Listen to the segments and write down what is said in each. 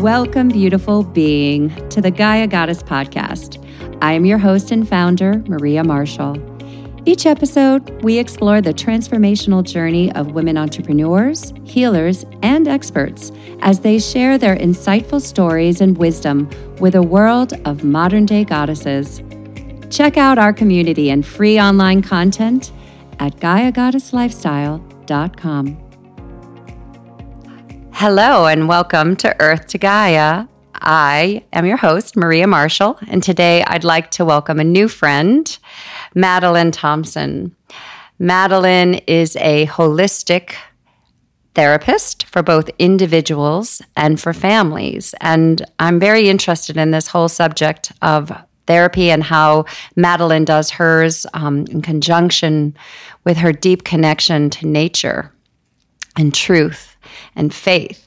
Welcome, beautiful being, to the Gaia Goddess podcast. I am your host and founder, Maria Marshall. Each episode, we explore the transformational journey of women entrepreneurs, healers, and experts as they share their insightful stories and wisdom with a world of modern day goddesses. Check out our community and free online content at GaiaGoddessLifestyle.com. Hello, and welcome to Earth to Gaia. I am your host, Maria Marshall, and today I'd like to welcome a new friend, Madeline Thompson. Madeline is a holistic therapist for both individuals and for families. And I'm very interested in this whole subject of therapy and how Madeline does hers um, in conjunction with her deep connection to nature and truth and faith.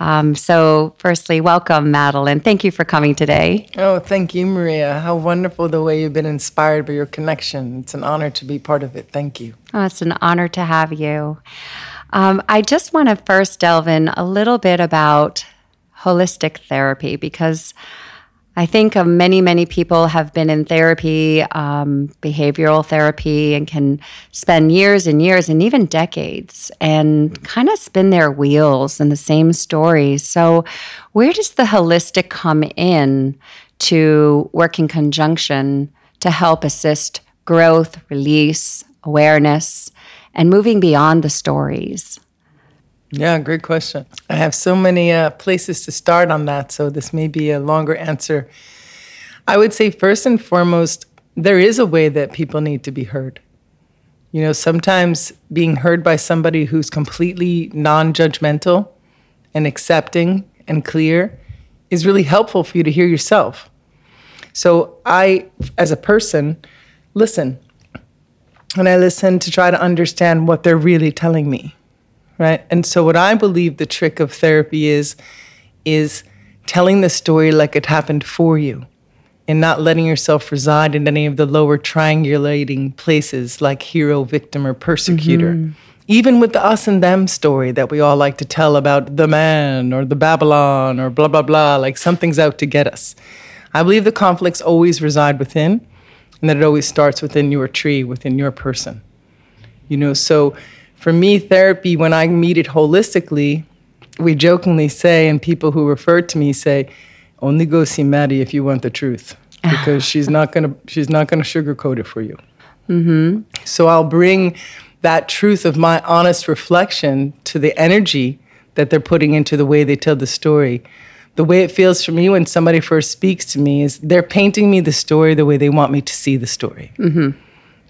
Um, so, firstly, welcome, Madeline. Thank you for coming today. Oh, thank you, Maria. How wonderful the way you've been inspired by your connection. It's an honor to be part of it. Thank you. Oh, it's an honor to have you. Um, I just want to first delve in a little bit about holistic therapy because I think of many, many people have been in therapy, um, behavioral therapy, and can spend years and years and even decades and kind of spin their wheels in the same stories. So, where does the holistic come in to work in conjunction to help assist growth, release, awareness, and moving beyond the stories? Yeah, great question. I have so many uh, places to start on that, so this may be a longer answer. I would say, first and foremost, there is a way that people need to be heard. You know, sometimes being heard by somebody who's completely non judgmental and accepting and clear is really helpful for you to hear yourself. So, I, as a person, listen. And I listen to try to understand what they're really telling me right? And so what I believe the trick of therapy is is telling the story like it happened for you and not letting yourself reside in any of the lower triangulating places like hero, victim, or persecutor. Mm-hmm. Even with the us and them story that we all like to tell about the man or the Babylon or blah, blah, blah, like something's out to get us. I believe the conflicts always reside within and that it always starts within your tree, within your person. You know, so for me, therapy, when I meet it holistically, we jokingly say, and people who refer to me say, only go see Maddie if you want the truth, because she's not gonna she's not gonna sugarcoat it for you. Mm-hmm. So I'll bring that truth of my honest reflection to the energy that they're putting into the way they tell the story. The way it feels for me when somebody first speaks to me is they're painting me the story the way they want me to see the story. Mm-hmm.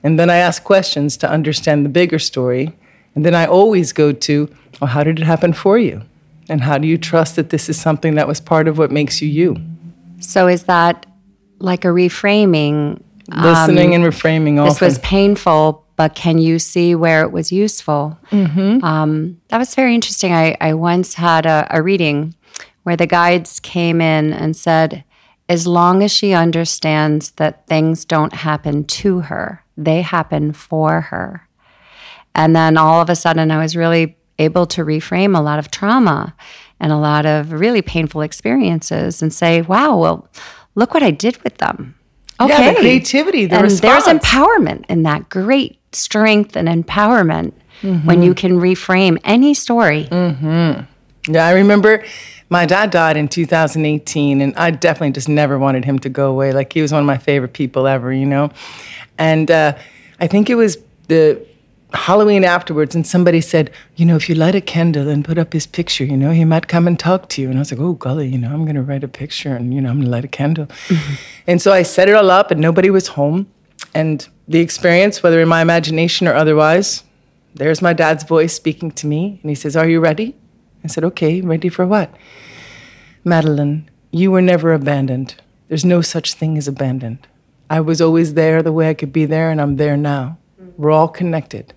And then I ask questions to understand the bigger story and then I always go to, well, how did it happen for you? And how do you trust that this is something that was part of what makes you you? So is that like a reframing? Listening um, and reframing This was painful, but can you see where it was useful? Mm-hmm. Um, that was very interesting. I, I once had a, a reading where the guides came in and said, as long as she understands that things don't happen to her, they happen for her. And then all of a sudden, I was really able to reframe a lot of trauma and a lot of really painful experiences and say, wow, well, look what I did with them. Okay. Yeah, the creativity, the and response. there's empowerment in that great strength and empowerment mm-hmm. when you can reframe any story. Mm-hmm. Yeah, I remember my dad died in 2018, and I definitely just never wanted him to go away. Like he was one of my favorite people ever, you know. And uh, I think it was the Halloween afterwards, and somebody said, you know, if you light a candle and put up his picture, you know, he might come and talk to you. And I was like, oh, golly, you know, I'm going to write a picture and, you know, I'm going to light a candle. Mm-hmm. And so I set it all up, and nobody was home. And the experience, whether in my imagination or otherwise, there's my dad's voice speaking to me. And he says, Are you ready? I said, Okay, ready for what? Madeline, you were never abandoned. There's no such thing as abandoned. I was always there the way I could be there, and I'm there now. We're all connected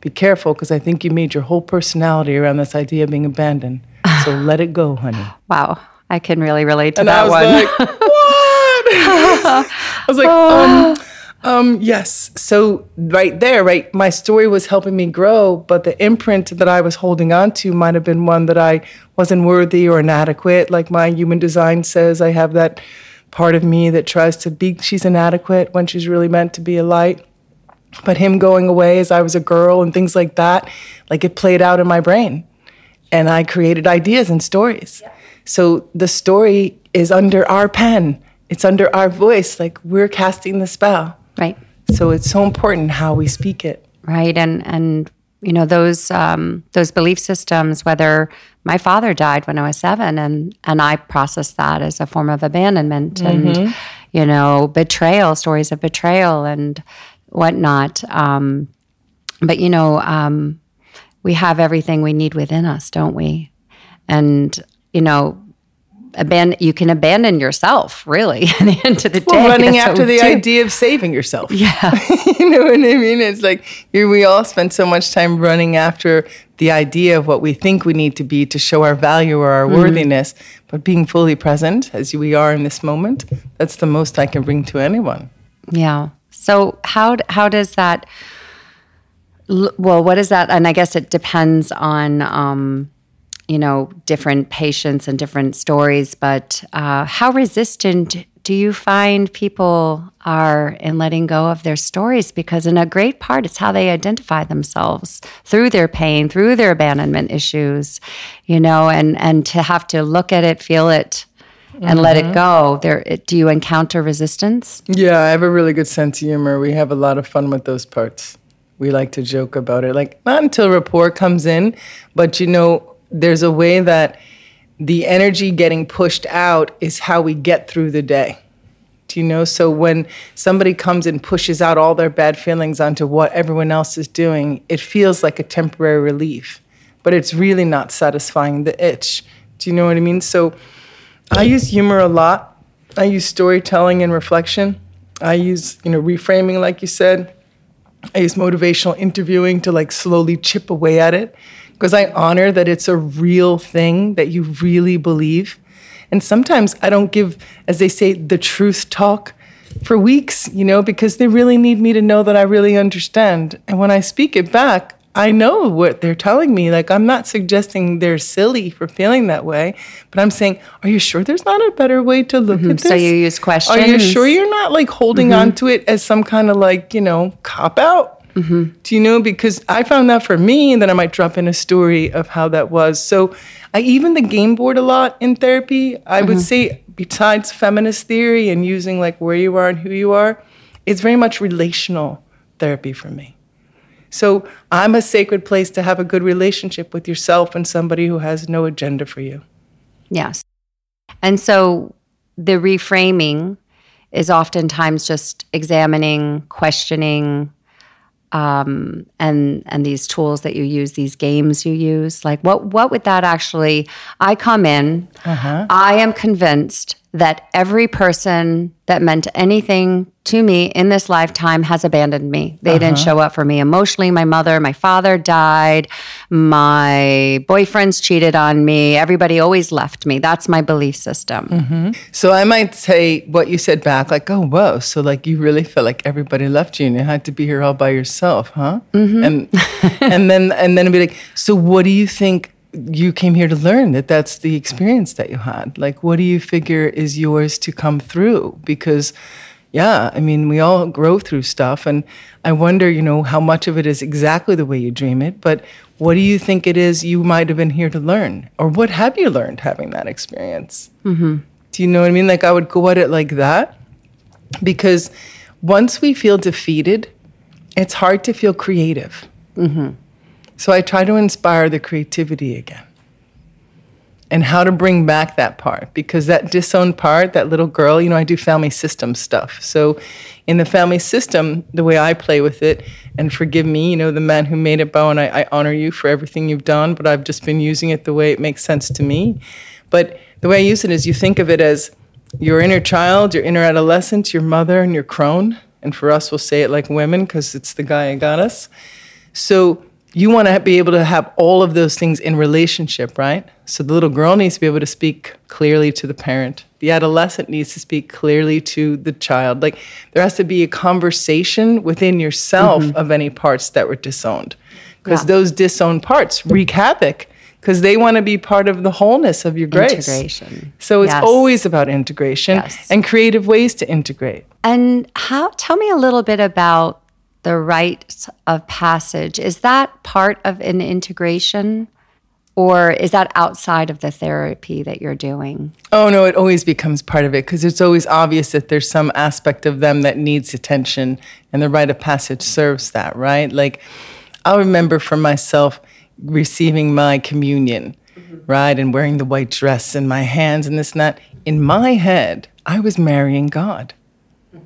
be careful because I think you made your whole personality around this idea of being abandoned. So let it go, honey. Wow. I can really relate to and that I was one. Like, what? I was like, um, Um, yes. So right there, right, my story was helping me grow, but the imprint that I was holding on to might have been one that I wasn't worthy or inadequate. Like my human design says, I have that part of me that tries to be she's inadequate when she's really meant to be a light. But him going away as I was a girl and things like that, like it played out in my brain. And I created ideas and stories. Yeah. So the story is under our pen. It's under our voice. Like we're casting the spell. Right. So it's so important how we speak it. Right. And and you know those um, those belief systems. Whether my father died when I was seven, and and I processed that as a form of abandonment mm-hmm. and you know betrayal, stories of betrayal and whatnot. Um, but you know, um, we have everything we need within us, don't we? And you know, abandon you can abandon yourself really at the end of the day. Well, running after the do. idea of saving yourself. Yeah. you know what I mean? It's like we all spend so much time running after the idea of what we think we need to be to show our value or our mm-hmm. worthiness, but being fully present as we are in this moment, that's the most I can bring to anyone. Yeah. So how how does that well, what is that? And I guess it depends on um, you know, different patients and different stories, but uh, how resistant do you find people are in letting go of their stories? Because in a great part, it's how they identify themselves through their pain, through their abandonment issues, you know, and and to have to look at it, feel it, and mm-hmm. let it mm-hmm. go. There, do you encounter resistance? Yeah, I have a really good sense of humor. We have a lot of fun with those parts. We like to joke about it, like not until rapport comes in, but you know there's a way that the energy getting pushed out is how we get through the day. Do you know? So when somebody comes and pushes out all their bad feelings onto what everyone else is doing, it feels like a temporary relief, but it's really not satisfying the itch. Do you know what I mean? So I use humor a lot. I use storytelling and reflection. I use, you know, reframing, like you said. I use motivational interviewing to like slowly chip away at it because I honor that it's a real thing that you really believe. And sometimes I don't give, as they say, the truth talk for weeks, you know, because they really need me to know that I really understand. And when I speak it back, I know what they're telling me. Like, I'm not suggesting they're silly for feeling that way, but I'm saying, are you sure there's not a better way to look mm-hmm. at this? So you use questions. Are you sure you're not like holding mm-hmm. on to it as some kind of like, you know, cop out? Mm-hmm. Do you know? Because I found that for me, and then I might drop in a story of how that was. So I even the game board a lot in therapy. I mm-hmm. would say, besides feminist theory and using like where you are and who you are, it's very much relational therapy for me. So I'm a sacred place to have a good relationship with yourself and somebody who has no agenda for you. Yes. And so the reframing is oftentimes just examining, questioning, um, and and these tools that you use, these games you use, like what what would that actually? I come in, uh-huh. I am convinced that every person that meant anything to me in this lifetime has abandoned me. They uh-huh. didn't show up for me emotionally. My mother, my father died. My boyfriends cheated on me. Everybody always left me. That's my belief system. Mm-hmm. So I might say what you said back, like, oh, whoa. So, like, you really feel like everybody left you and you had to be here all by yourself, huh? Mm-hmm. And, and then, and then be like, so what do you think you came here to learn that that's the experience that you had. Like, what do you figure is yours to come through? Because, yeah, I mean, we all grow through stuff. And I wonder, you know, how much of it is exactly the way you dream it, but what do you think it is you might have been here to learn? Or what have you learned having that experience? Mm-hmm. Do you know what I mean? Like, I would go at it like that because once we feel defeated, it's hard to feel creative. Mm-hmm. So I try to inspire the creativity again and how to bring back that part because that disowned part, that little girl, you know, I do family system stuff. So in the family system, the way I play with it, and forgive me, you know, the man who made it, Bowen, I, I honor you for everything you've done, but I've just been using it the way it makes sense to me. But the way I use it is you think of it as your inner child, your inner adolescent, your mother, and your crone. And for us, we'll say it like women because it's the guy who got us. So you want to be able to have all of those things in relationship, right? So the little girl needs to be able to speak clearly to the parent. The adolescent needs to speak clearly to the child. Like there has to be a conversation within yourself mm-hmm. of any parts that were disowned. Because yeah. those disowned parts wreak havoc because they want to be part of the wholeness of your grace. Integration. So it's yes. always about integration yes. and creative ways to integrate. And how tell me a little bit about the rites of passage. Is that part of an integration? Or is that outside of the therapy that you're doing? Oh, no, it always becomes part of it because it's always obvious that there's some aspect of them that needs attention, and the rite of passage serves that, right? Like, I'll remember for myself receiving my communion, mm-hmm. right? And wearing the white dress and my hands and this and that. In my head, I was marrying God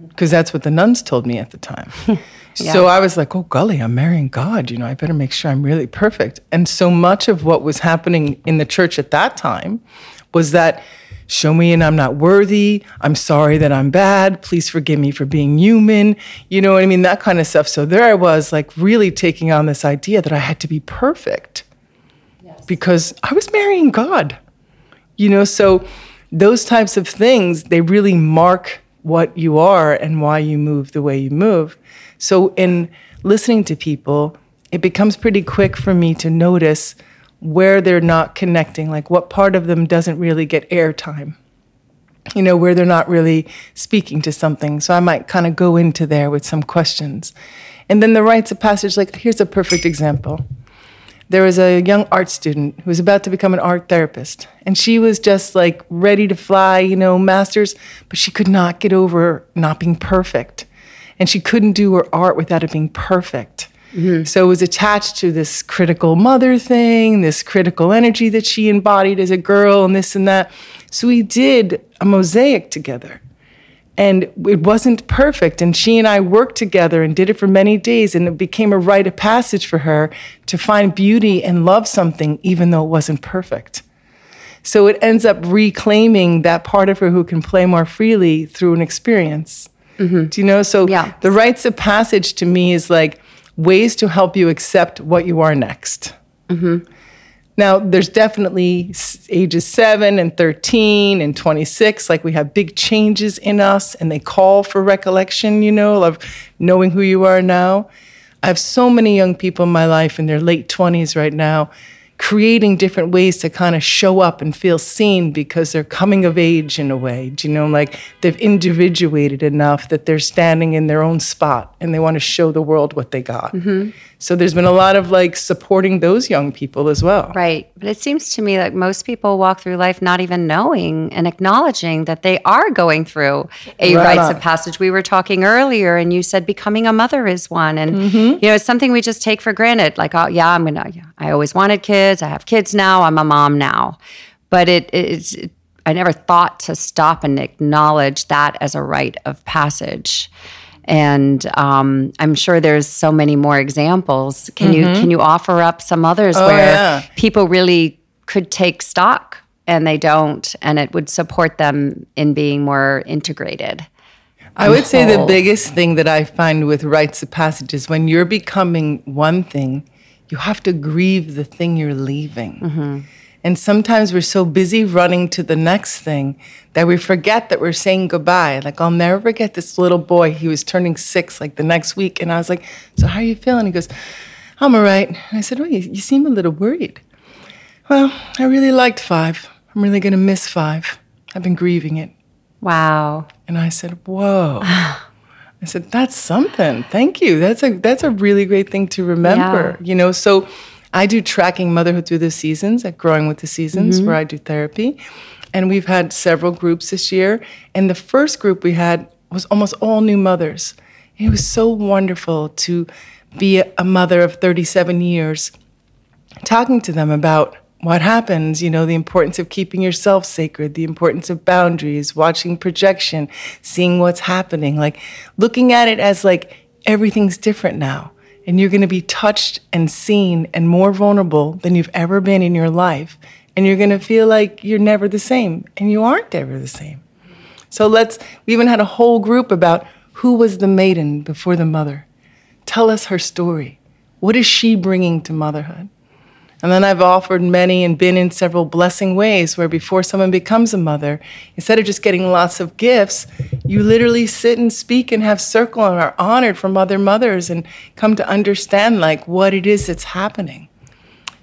because that's what the nuns told me at the time. Yeah. So I was like, oh, golly, I'm marrying God. You know, I better make sure I'm really perfect. And so much of what was happening in the church at that time was that show me and I'm not worthy. I'm sorry that I'm bad. Please forgive me for being human. You know what I mean? That kind of stuff. So there I was, like, really taking on this idea that I had to be perfect yes. because I was marrying God. You know, so those types of things, they really mark what you are and why you move the way you move. So, in listening to people, it becomes pretty quick for me to notice where they're not connecting, like what part of them doesn't really get airtime, you know, where they're not really speaking to something. So, I might kind of go into there with some questions. And then the rites of passage, like, here's a perfect example. There was a young art student who was about to become an art therapist, and she was just like ready to fly, you know, masters, but she could not get over not being perfect and she couldn't do her art without it being perfect. Mm-hmm. So it was attached to this critical mother thing, this critical energy that she embodied as a girl, and this and that. So we did a mosaic together. And it wasn't perfect. And she and I worked together and did it for many days. And it became a rite of passage for her to find beauty and love something, even though it wasn't perfect. So it ends up reclaiming that part of her who can play more freely through an experience. Mm-hmm. Do you know? So yeah. the rites of passage to me is like ways to help you accept what you are next. Mm-hmm. Now, there's definitely ages seven and 13 and 26. Like we have big changes in us and they call for recollection, you know, of knowing who you are now. I have so many young people in my life in their late 20s right now creating different ways to kind of show up and feel seen because they're coming of age in a way. Do you know, like they've individuated enough that they're standing in their own spot and they want to show the world what they got. Mm-hmm. So there's been a lot of like supporting those young people as well. Right. But it seems to me like most people walk through life not even knowing and acknowledging that they are going through a right rites on. of passage. We were talking earlier and you said becoming a mother is one. And, mm-hmm. you know, it's something we just take for granted. Like, oh, yeah, I'm going to, yeah, I always wanted kids. I have kids now. I'm a mom now. But it, it's, it, I never thought to stop and acknowledge that as a rite of passage and um, I'm sure there's so many more examples. Can mm-hmm. you can you offer up some others oh, where yeah. people really could take stock and they don't, and it would support them in being more integrated? I would say the biggest thing that I find with rites of passage is when you're becoming one thing, you have to grieve the thing you're leaving. Mm-hmm. And sometimes we're so busy running to the next thing that we forget that we're saying goodbye. Like, I'll never forget this little boy. He was turning six like the next week. And I was like, So, how are you feeling? He goes, I'm all right. And I said, Oh, you, you seem a little worried. Well, I really liked five. I'm really going to miss five. I've been grieving it. Wow. And I said, Whoa. I said, That's something. Thank you. That's a that's a really great thing to remember. Yeah. You know, so I do tracking motherhood through the seasons at Growing with the Seasons, mm-hmm. where I do therapy. And we've had several groups this year. And the first group we had was almost all new mothers. And it was so wonderful to be a mother of 37 years, talking to them about what happens, you know, the importance of keeping yourself sacred, the importance of boundaries, watching projection, seeing what's happening, like looking at it as like everything's different now and you're going to be touched and seen and more vulnerable than you've ever been in your life. And you're going to feel like you're never the same, and you aren't ever the same. So let's, we even had a whole group about who was the maiden before the mother. Tell us her story. What is she bringing to motherhood? And then I've offered many and been in several blessing ways where before someone becomes a mother, instead of just getting lots of gifts, you literally sit and speak and have circle and are honored from other mothers and come to understand like what it is that's happening.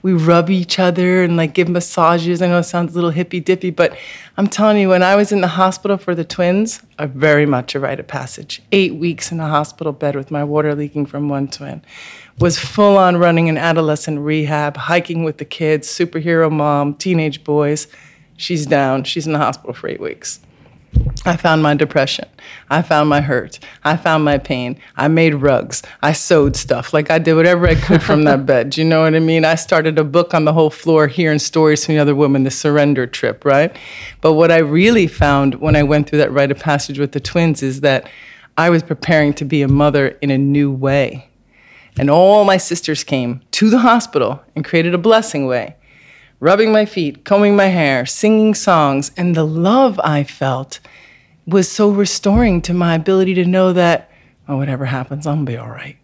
We rub each other and like give massages. I know it sounds a little hippy dippy, but I'm telling you, when I was in the hospital for the twins, I very much a rite of passage. Eight weeks in a hospital bed with my water leaking from one twin was full on running an adolescent rehab, hiking with the kids, superhero mom, teenage boys. She's down. She's in the hospital for eight weeks. I found my depression. I found my hurt. I found my pain. I made rugs. I sewed stuff. Like I did whatever I could from that bed. Do you know what I mean? I started a book on the whole floor hearing stories from the other women, the surrender trip, right? But what I really found when I went through that rite of passage with the twins is that I was preparing to be a mother in a new way. And all my sisters came to the hospital and created a blessing way, rubbing my feet, combing my hair, singing songs. And the love I felt was so restoring to my ability to know that, oh, whatever happens, I'm gonna be all right.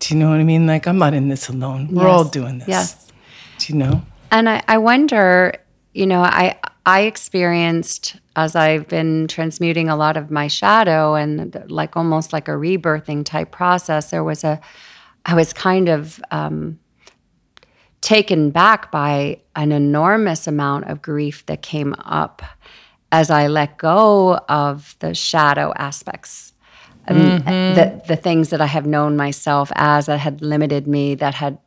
Do you know what I mean? Like, I'm not in this alone. We're Yes. all doing this. Yes. Do you know? And I, I wonder, you know, I I experienced as I've been transmuting a lot of my shadow and like almost like a rebirthing type process. There was a, I was kind of um, taken back by an enormous amount of grief that came up as I let go of the shadow aspects. And mm-hmm. the the things that I have known myself as that had limited me, that had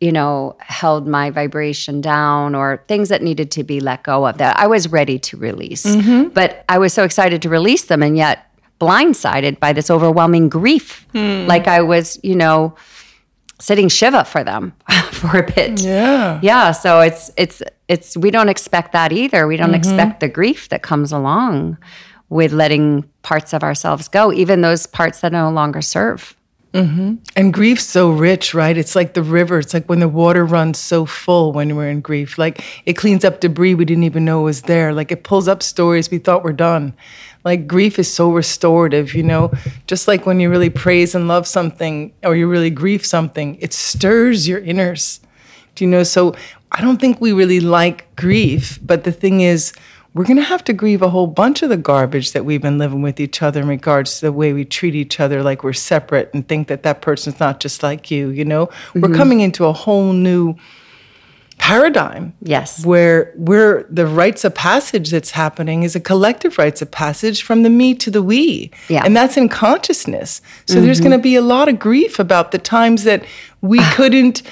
you know, held my vibration down or things that needed to be let go of that I was ready to release. Mm-hmm. But I was so excited to release them and yet blindsided by this overwhelming grief. Hmm. Like I was, you know, sitting Shiva for them for a bit. Yeah. Yeah. So it's it's it's we don't expect that either. We don't mm-hmm. expect the grief that comes along with letting parts of ourselves go, even those parts that no longer serve. Mm-hmm. And grief's so rich, right? It's like the river. It's like when the water runs so full when we're in grief. Like it cleans up debris we didn't even know was there. Like it pulls up stories we thought were done. Like grief is so restorative, you know? Just like when you really praise and love something or you really grieve something, it stirs your inners. Do you know? So I don't think we really like grief, but the thing is, we're going to have to grieve a whole bunch of the garbage that we've been living with each other in regards to the way we treat each other like we're separate and think that that person's not just like you, you know? We're mm-hmm. coming into a whole new paradigm Yes. where we're the rites of passage that's happening is a collective rites of passage from the me to the we Yeah. and that's in consciousness so mm-hmm. there's going to be a lot of grief about the times that we couldn't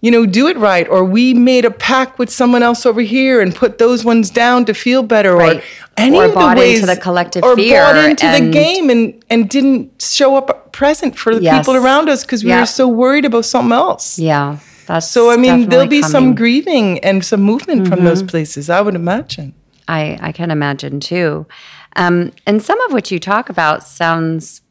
you know do it right or we made a pact with someone else over here and put those ones down to feel better Right. or any Or of the ways into the collective or fear bought into the game and and didn't show up present for the Yes. people around us because we Yeah. were so worried about something else Yeah. That's so I mean, there'll be some coming. Mm-hmm. grieving and some movement from those places. I would imagine. I, I can imagine too. Um, and some of what you talk about sounds,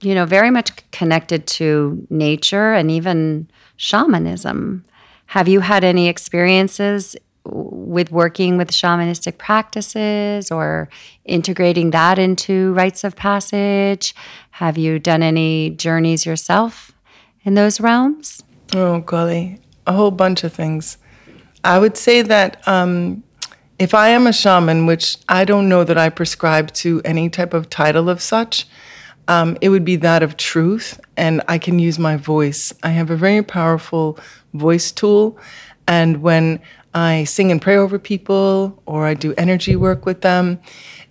you know, very much connected to nature and even shamanism. Have you had any experiences with working with shamanistic practices or integrating that into rites of passage? Have you done any journeys yourself in those realms? Oh golly, a whole bunch of things. I would say that um, if I am a shaman, which I don't know that I prescribe to any type of title of such, um, it would be that of truth, and I can use my voice. I have a very powerful voice tool, and when I sing and pray over people, or I do energy work with them,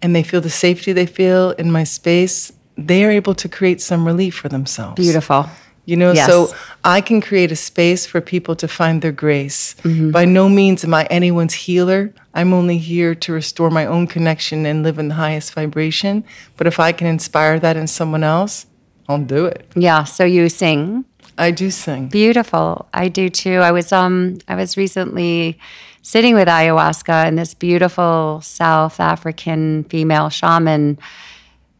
and they feel the safety they feel in my space, they are able to create some relief for themselves. Beautiful. You know, Yes. so I can create a space for people to find their grace. Mm-hmm. By no means am I anyone's healer. I'm only here to restore my own connection and live in the highest vibration. But if I can inspire that in someone else, I'll do it. Yeah. So you sing. I do sing. Beautiful. I do too. I was um I was recently sitting with ayahuasca and this beautiful South African female shaman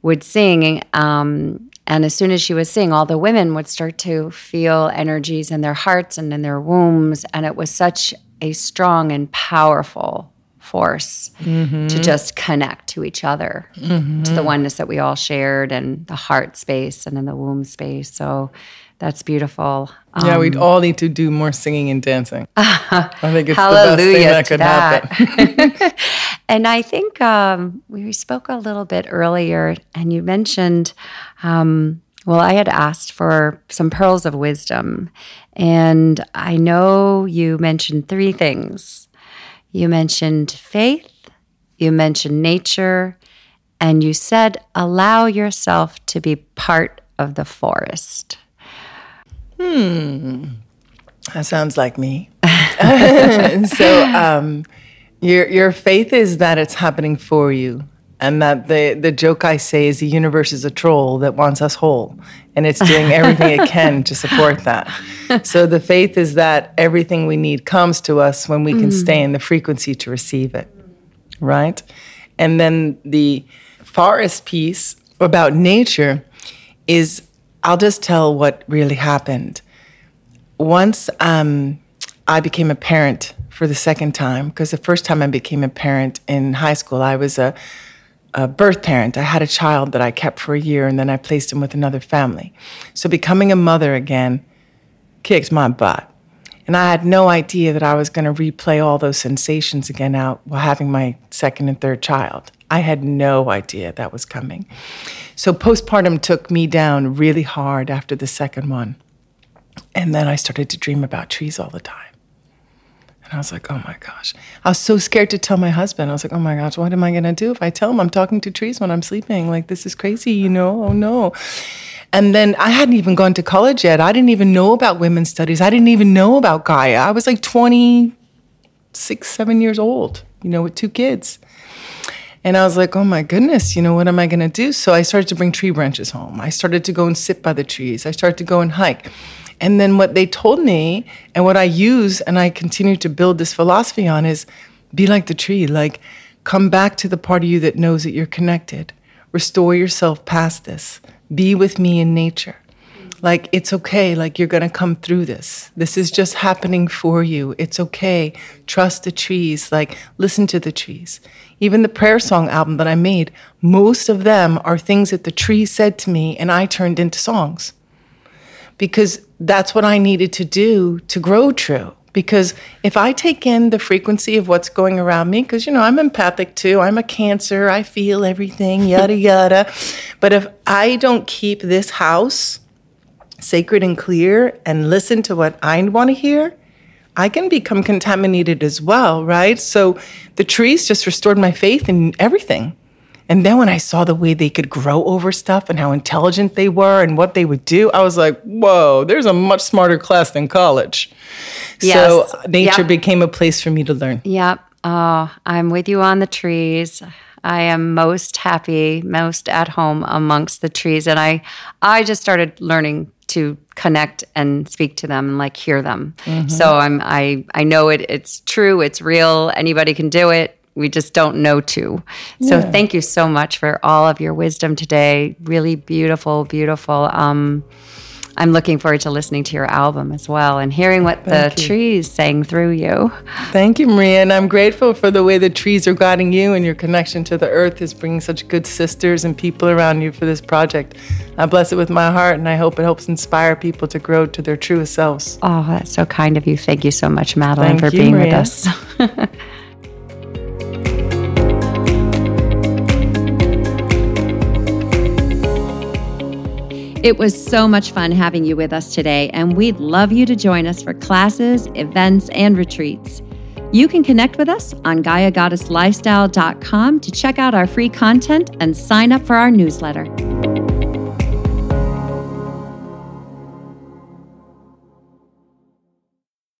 would sing um and as soon as she was singing all the women would start to feel energies in their hearts and in their wombs and it was such a strong and powerful force to just connect to each other, to the oneness that we all shared and the heart space and in the womb space. So that's beautiful. yeah, we'd Um, all need to do more singing and dancing. I think it's the best thing that could that. happen. and I think um, we spoke a little bit earlier, and you mentioned, um, well, I had asked for some pearls of wisdom. And I know you mentioned three things you mentioned faith, you mentioned nature, and you said, allow yourself to be part of the forest. Hmm. That sounds like me. so, um, your your faith is that it's happening for you, and that the the joke I say is the universe is a troll that wants us whole, and it's doing everything it can to support that. So the faith is that everything we need comes to us when we can stay in the frequency to receive it, right? And then the forest piece about nature is I'll just tell what really happened once um, I became a parent for the second time, because the first time I became a parent in high school, I was a, a birth parent. I had a child that I kept for a year and then I placed him with another family. So becoming a mother again kicked my butt. And I had no idea that I was going to replay all those sensations again out while having my second and third child. I had no idea that was coming. So postpartum took me down really hard after the second one. And then I started to dream about trees all the time. And I was like, oh my gosh. I was so scared to tell my husband. I was like, oh my gosh, what am I going to do if I tell him I'm talking to trees when I'm sleeping? Like, this is crazy, you know? Oh no. And then I hadn't even gone to college yet. I didn't even know about women's studies. I didn't even know about Gaia. I was like 26, seven years old, you know, with two kids. And I was like, oh my goodness, you know, what am I going to do? So I started to bring tree branches home. I started to go and sit by the trees. I started to go and hike. And then what they told me and what I use and I continue to build this philosophy on is be like the tree, like come back to the part of you that knows that you're connected. Restore yourself past this. Be with me in nature. Like it's okay, like you're going to come through this. This is just happening for you. It's okay. Trust the trees, like listen to the trees. Even the prayer song album that I made, most of them are things that the tree said to me and I turned into songs because that's what I needed to do to grow true. Because if I take in the frequency of what's going around me, because you know, I'm empathic too, I'm a cancer, I feel everything, yada, yada. But if I don't keep this house sacred and clear and listen to what I want to hear, I can become contaminated as well, right? So the trees just restored my faith in everything. And then when I saw the way they could grow over stuff and how intelligent they were and what they would do, I was like, whoa, there's a much smarter class than college. Yes. So nature Yep. became a place for me to learn. Yep. Oh, I'm with you on the trees. I am most happy, most at home amongst the trees. And I I just started learning to connect and speak to them and like hear them. Mm-hmm. So I'm I I know it it's true, it's real, anybody can do it. We just don't know to. So thank you so much for all of your wisdom today. Really beautiful, beautiful. Um I'm looking forward to listening to your album as well and hearing what the you. trees sang through you. Thank you, Maria. And I'm grateful for the way the trees are guiding you and your connection to the earth is bringing such good sisters and people around you for this project. I bless it with my heart and I hope it helps inspire people to grow to their truest selves. Oh, that's so kind of you. Thank you so much, Madeline, Thank for you, being with us. It was so much fun having you with us today, and we'd love you to join us for classes, events, and retreats. You can connect with us on GaiaGoddessLifestyle.com to check out our free content and sign up for our newsletter.